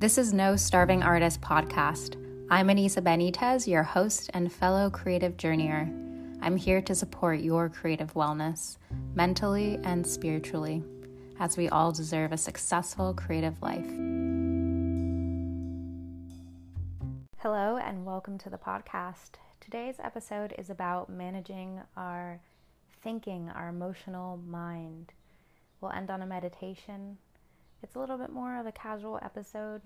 This is No Starving Artist podcast. I'm Anisa Benitez, your host and fellow creative journeyer. I'm here to support your creative wellness, mentally and spiritually, as we all deserve a successful creative life. Hello, and welcome to the podcast. Today's episode is about managing our thinking, our emotional mind. We'll end on a meditation it's a little bit more of a casual episode,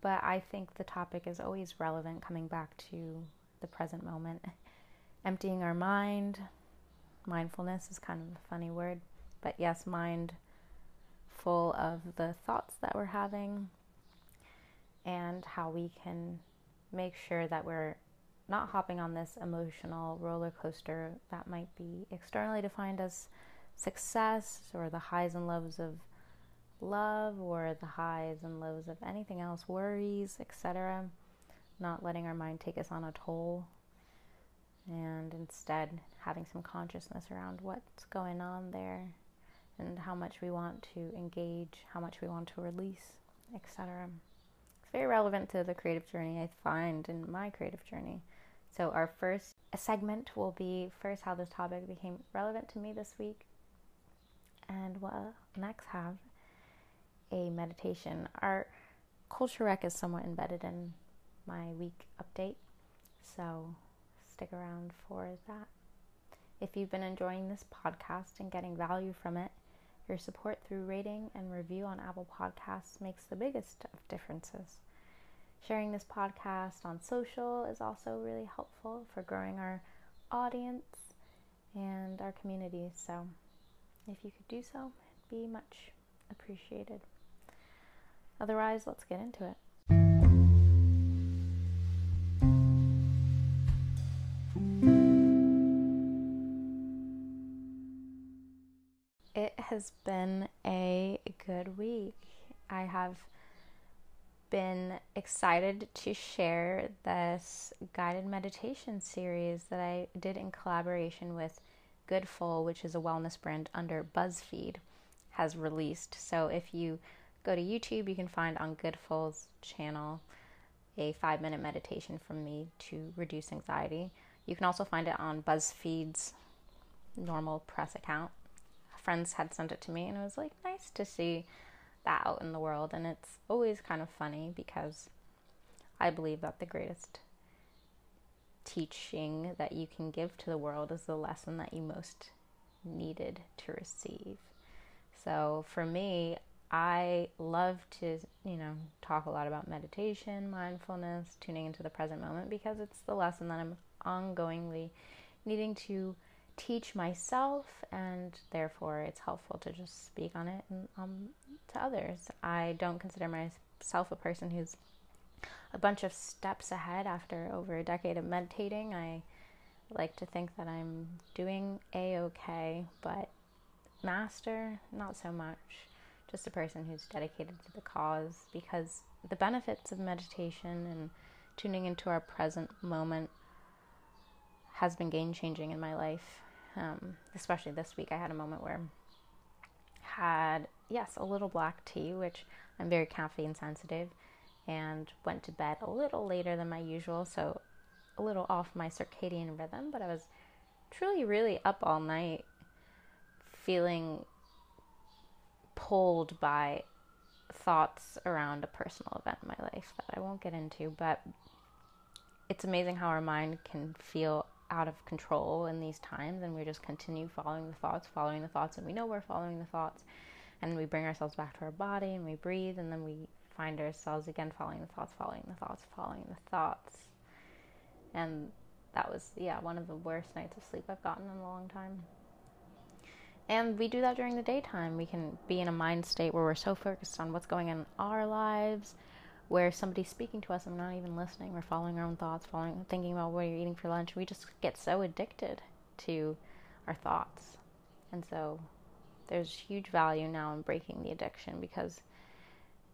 but I think the topic is always relevant coming back to the present moment. Emptying our mind, mindfulness is kind of a funny word, but yes, mind full of the thoughts that we're having and how we can make sure that we're not hopping on this emotional roller coaster that might be externally defined as success or the highs and lows of love or the highs and lows of anything else, worries, etc. Not letting our mind take us on a toll and instead having some consciousness around what's going on there and how much we want to engage, how much we want to release, etc. It's very relevant to the creative journey I find in my creative journey. So, our first segment will be first how this topic became relevant to me this week, and we'll next have a meditation. Our culture rec is somewhat embedded in my week update, so stick around for that. If you've been enjoying this podcast and getting value from it, your support through rating and review on Apple Podcasts makes the biggest of differences. Sharing this podcast on social is also really helpful for growing our audience and our community. So, if you could do so, it'd be much appreciated. Otherwise, let's get into it. It has been a good week. I have been excited to share this guided meditation series that I did in collaboration with Goodful, which is a wellness brand under BuzzFeed, has released. So if you go to YouTube, you can find on Goodful's channel a five minute meditation from me to reduce anxiety. You can also find it on BuzzFeed's normal press account. Friends had sent it to me, and it was like nice to see that out in the world. And it's always kind of funny because I believe that the greatest teaching that you can give to the world is the lesson that you most needed to receive. So for me, I love to, you know, talk a lot about meditation, mindfulness, tuning into the present moment because it's the lesson that I'm ongoingly needing to teach myself, and therefore it's helpful to just speak on it and, um, to others. I don't consider myself a person who's a bunch of steps ahead after over a decade of meditating. I like to think that I'm doing a okay, but master, not so much just a person who's dedicated to the cause because the benefits of meditation and tuning into our present moment has been game changing in my life. Um, especially this week, I had a moment where I had yes a little black tea, which I'm very caffeine sensitive, and went to bed a little later than my usual, so a little off my circadian rhythm. But I was truly really up all night, feeling pulled by thoughts around a personal event in my life that I won't get into, but it's amazing how our mind can feel out of control in these times and we just continue following the thoughts, following the thoughts, and we know we're following the thoughts, and we bring ourselves back to our body and we breathe, and then we find ourselves again following the thoughts, following the thoughts, following the thoughts. And that was, yeah, one of the worst nights of sleep I've gotten in a long time. And we do that during the daytime. We can be in a mind state where we're so focused on what's going on in our lives, where somebody's speaking to us and not even listening. We're following our own thoughts, following, thinking about what you're eating for lunch. We just get so addicted to our thoughts. And so there's huge value now in breaking the addiction because,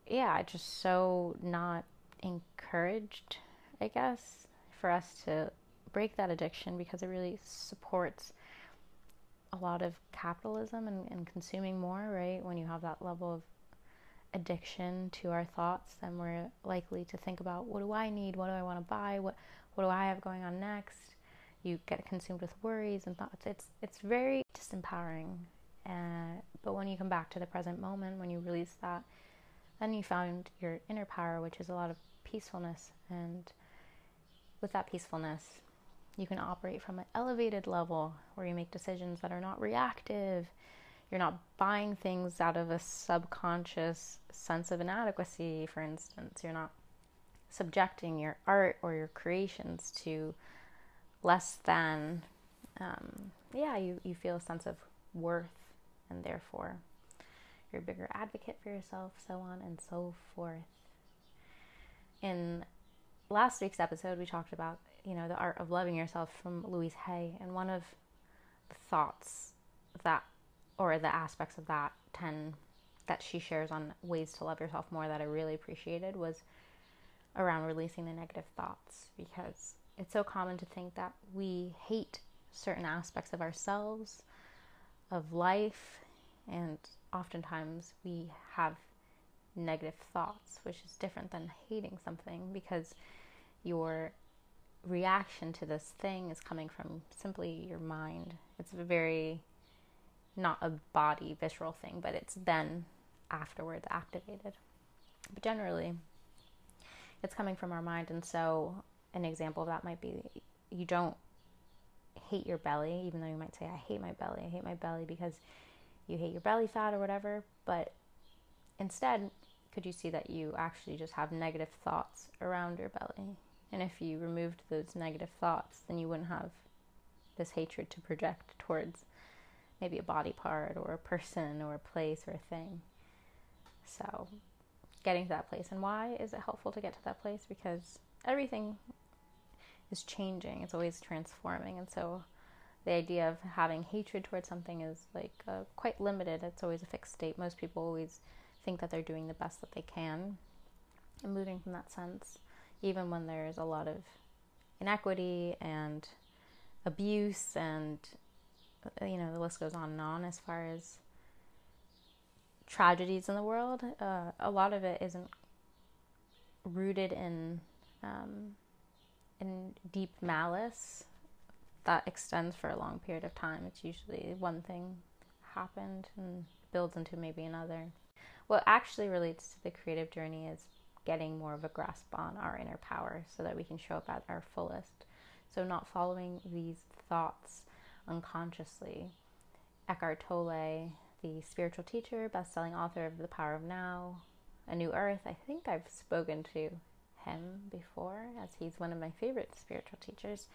yeah, it's just so not encouraged, I guess, for us to break that addiction because it really supports a lot of capitalism and, and consuming more, right? When you have that level of addiction to our thoughts, then we're likely to think about what do I need? What do I want to buy? What what do I have going on next? You get consumed with worries and thoughts. It's it's very disempowering. Uh, but when you come back to the present moment, when you release that, then you found your inner power, which is a lot of peacefulness. And with that peacefulness, you can operate from an elevated level where you make decisions that are not reactive. You're not buying things out of a subconscious sense of inadequacy, for instance. You're not subjecting your art or your creations to less than. Um, yeah, you, you feel a sense of worth and therefore you're a bigger advocate for yourself, so on and so forth. In last week's episode, we talked about, you know, the art of loving yourself from Louise Hay, and one of the thoughts that, or the aspects of that 10 that she shares on ways to love yourself more that I really appreciated was around releasing the negative thoughts. Because it's so common to think that we hate certain aspects of ourselves, of life, and oftentimes we have negative thoughts, which is different than hating something because your reaction to this thing is coming from simply your mind. It's a very not a body visceral thing, but it's then afterwards activated. But generally, it's coming from our mind, and so an example of that might be you don't hate your belly, even though you might say, I hate my belly, I hate my belly because you hate your belly fat or whatever, but instead, could you see that you actually just have negative thoughts around your belly? And if you removed those negative thoughts, then you wouldn't have this hatred to project towards maybe a body part or a person or a place or a thing. So, getting to that place. And why is it helpful to get to that place? Because everything is changing, it's always transforming. And so, the idea of having hatred towards something is like uh, quite limited. It's always a fixed state. Most people always think that they're doing the best that they can. And moving from that sense, even when there's a lot of inequity and abuse, and uh, you know, the list goes on and on as far as tragedies in the world, uh, a lot of it isn't rooted in um, in deep malice that extends for a long period of time. It's usually one thing happened and builds into maybe another. What actually relates to the creative journey is getting more of a grasp on our inner power so that we can show up at our fullest. So, not following these thoughts unconsciously. Eckhart Tolle, the spiritual teacher, best selling author of The Power of Now, A New Earth, I think I've spoken to him before as he's one of my favorite spiritual teachers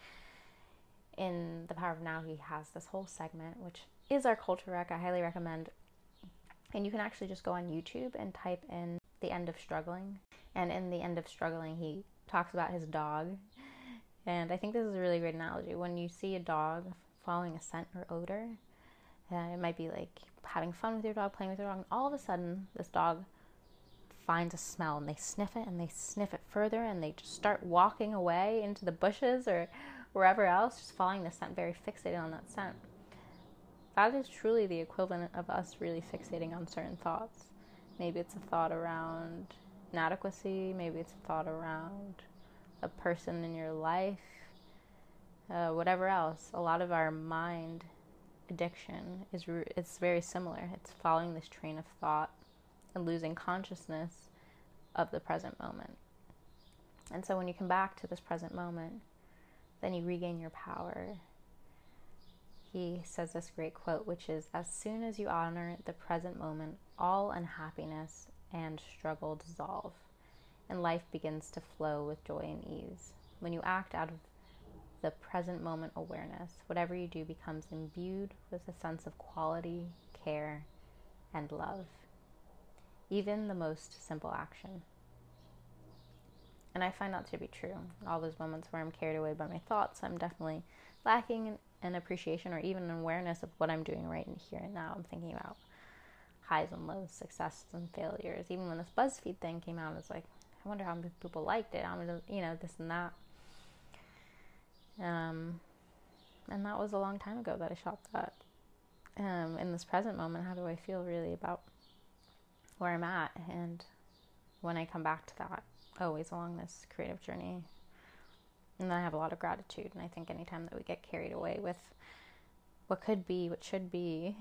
in The Power of Now, he has this whole segment, which is our culture rec. I highly recommend. And you can actually just go on YouTube and type in The End of Struggling. And in The End of Struggling, he talks about his dog. And I think this is a really great analogy. When you see a dog following a scent or odor, uh, it might be like having fun with your dog, playing with your dog, and all of a sudden, this dog finds a smell and they sniff it and they sniff it further and they just start walking away into the bushes or wherever else, just following the scent, very fixated on that scent. That is truly the equivalent of us really fixating on certain thoughts. Maybe it's a thought around inadequacy, maybe it's a thought around a person in your life, uh, whatever else. A lot of our mind addiction is it's very similar. It's following this train of thought and losing consciousness of the present moment. And so when you come back to this present moment, then you regain your power. He says this great quote, which is As soon as you honor the present moment, all unhappiness and struggle dissolve, and life begins to flow with joy and ease. When you act out of the present moment awareness, whatever you do becomes imbued with a sense of quality, care, and love. Even the most simple action. And I find that to be true. All those moments where I'm carried away by my thoughts, I'm definitely lacking an appreciation or even an awareness of what I'm doing right in here and now. I'm thinking about highs and lows, successes and failures. Even when this BuzzFeed thing came out, I was like, I wonder how many people liked it. I'm gonna, you know, this and that. Um, and that was a long time ago that I shot that. Um, in this present moment, how do I feel really about where I'm at. And when I come back to that, always along this creative journey, and I have a lot of gratitude. And I think anytime that we get carried away with what could be, what should be,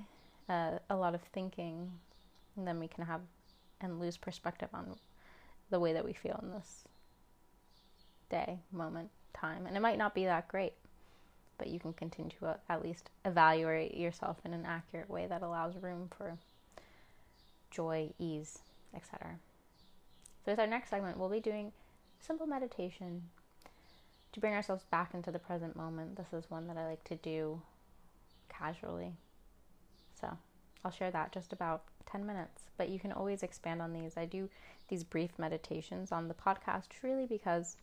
uh, a lot of thinking, then we can have and lose perspective on the way that we feel in this day, moment, time. And it might not be that great, but you can continue to uh, at least evaluate yourself in an accurate way that allows room for joy, ease, etc. So, with our next segment, we'll be doing simple meditation to bring ourselves back into the present moment. This is one that I like to do casually. So, I'll share that just about 10 minutes, but you can always expand on these. I do these brief meditations on the podcast really because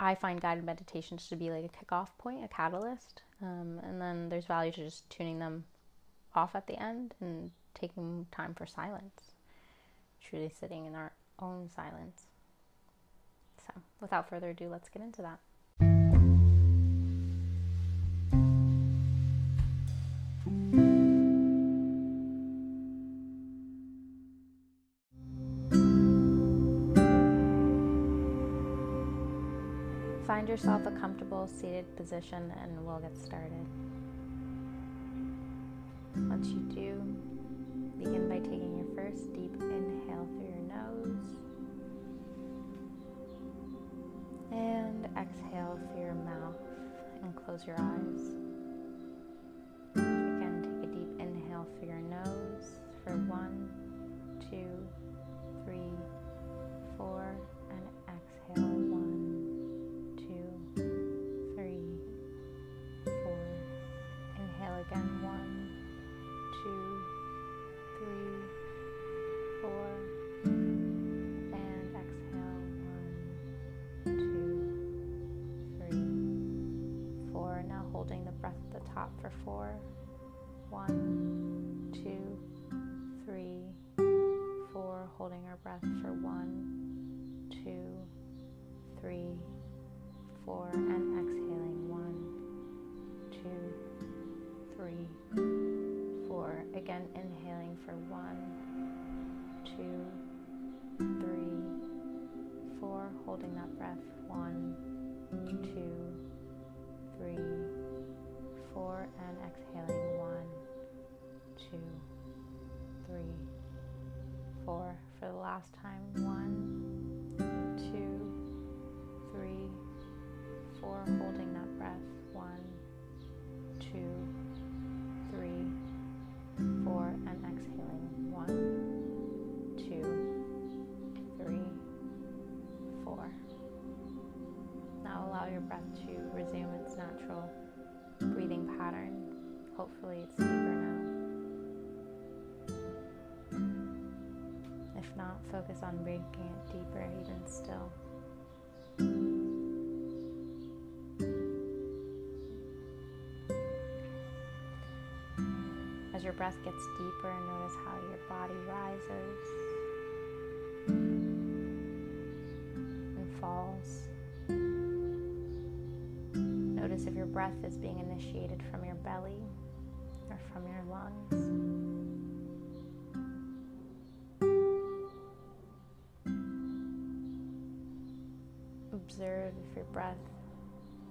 I find guided meditations to be like a kickoff point, a catalyst, um, and then there's value to just tuning them off at the end and taking time for silence, truly sitting in our own silence. So, without further ado, let's get into that. Find yourself a comfortable seated position and we'll get started. Once you do, begin by taking your first deep inhale through your nose and exhale through your mouth and close your eyes. Again, one, two, three, four, and exhale one, two, three, four. Now holding the breath at the top for four. One, two, three, four. Holding our breath for one, two, three, four, and for one, two, three, four. Holding that breath. One, focus on making it deeper, even still. As your breath gets deeper, notice how your body rises and falls. Notice if your breath is being initiated from your belly or from your lungs. Observe if your breath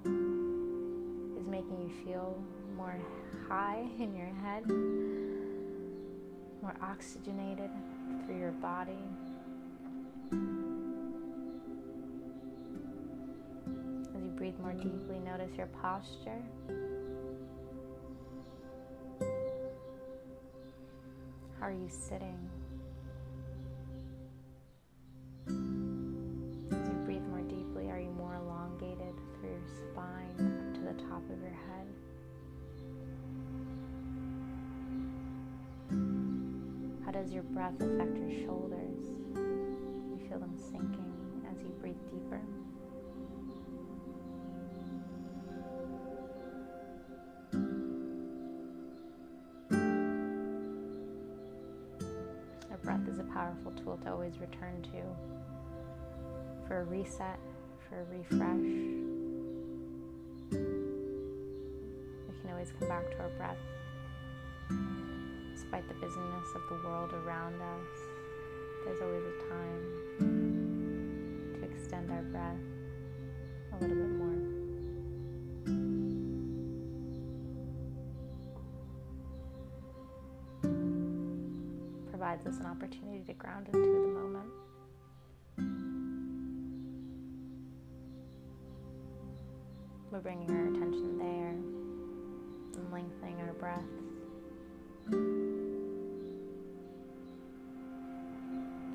is making you feel more high in your head, more oxygenated through your body. As you breathe more deeply, notice your posture. How are you sitting? Breath is a powerful tool to always return to for a reset, for a refresh. We can always come back to our breath. Despite the busyness of the world around us, there's always a time to extend our breath a little bit more. Provides us an opportunity to ground into the moment. We're bringing our attention there and lengthening our breaths.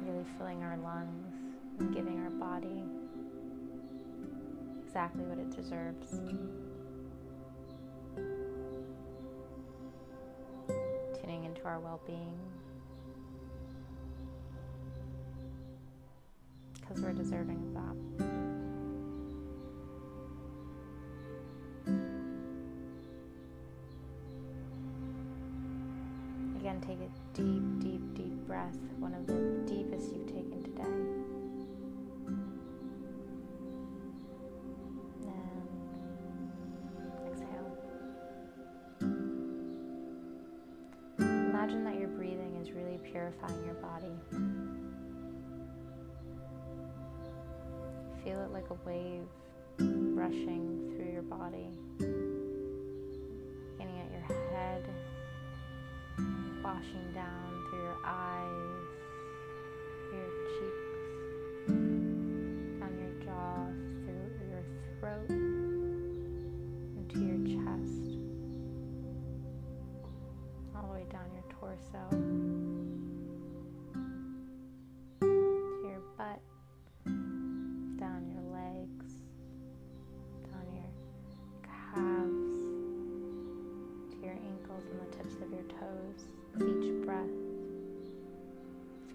Really filling our lungs and giving our body exactly what it deserves. Tuning into our well being because we're deserving of that. Again, take a deep, deep, deep breath, one of the deepest you've taken today. Imagine that your breathing is really purifying your body. Feel it like a wave rushing through your body, beginning at your head washing down through your eyes,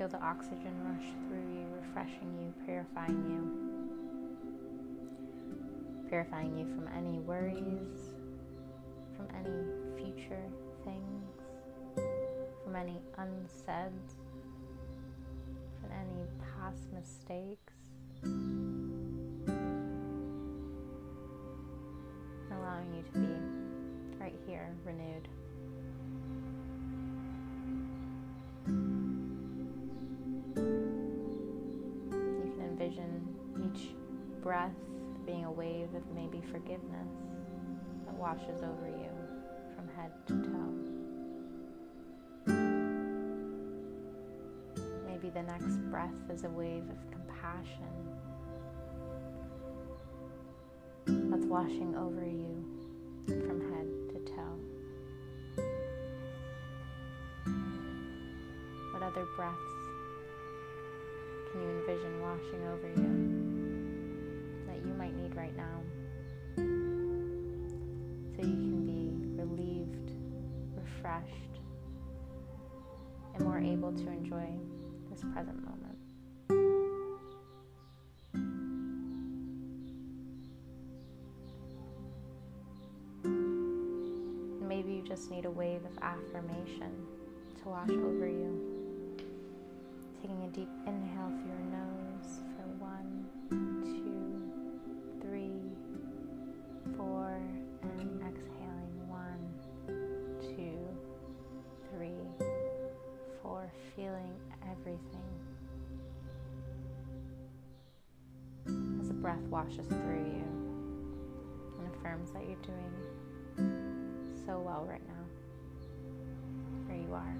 Feel the oxygen rush through you, refreshing you, purifying you. Purifying you from any worries, from any future things, from any unsaid, from any past mistakes. Allowing you to be right here, renewed. Breath being a wave of maybe forgiveness that washes over you from head to toe. Maybe the next breath is a wave of compassion that's washing over you from head to toe. What other breaths can you envision washing over you refreshed, and more able to enjoy this present moment. Maybe you just need a wave of affirmation to wash over you. Taking a deep inhale washes through you and affirms that you're doing so well right now, where you are.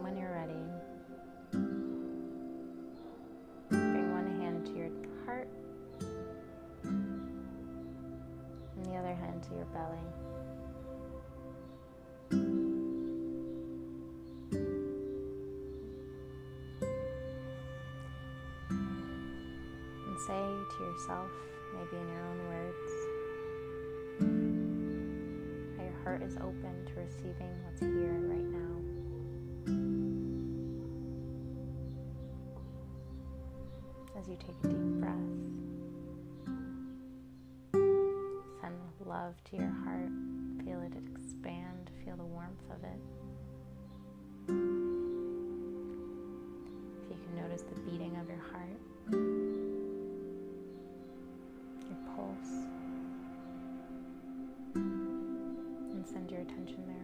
When you're ready, bring one hand to your heart and yourself, maybe in your own words, how your heart is open to receiving what's here right now. As you take a deep breath, send love to your heart. Feel it expand, feel the warmth of it. If you can notice the beating of your heart, send your attention there.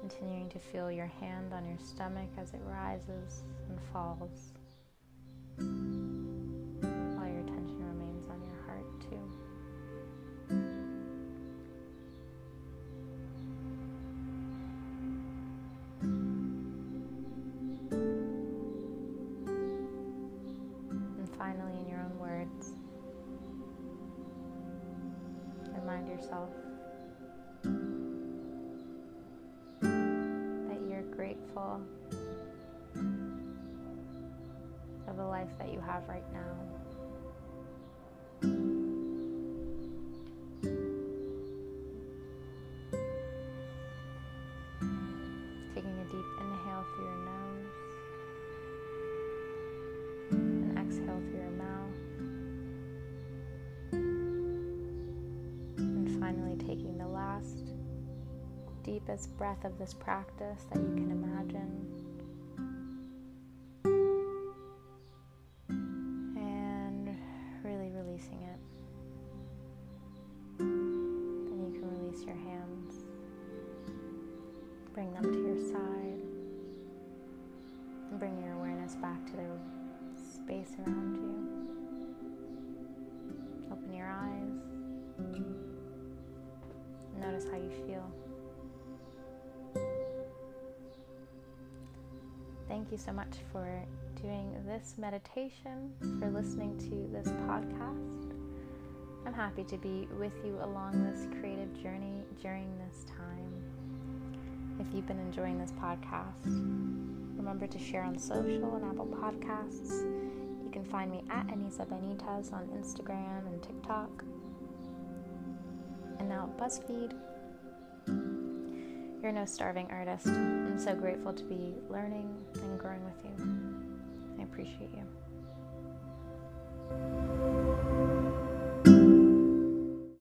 Continuing to feel your hand on your stomach as it rises and falls. Yourself that you're grateful of the life that you have right now. Deepest breath of this practice that you can imagine. Thank you so much for doing this meditation, for listening to this podcast. I'm happy to be with you along this creative journey during this time. If you've been enjoying this podcast, remember to share on social and Apple Podcasts. You can find me at Anisa Benitez on Instagram and TikTok and now BuzzFeed. You're no starving artist. I'm so grateful to be learning and growing with you. I appreciate you.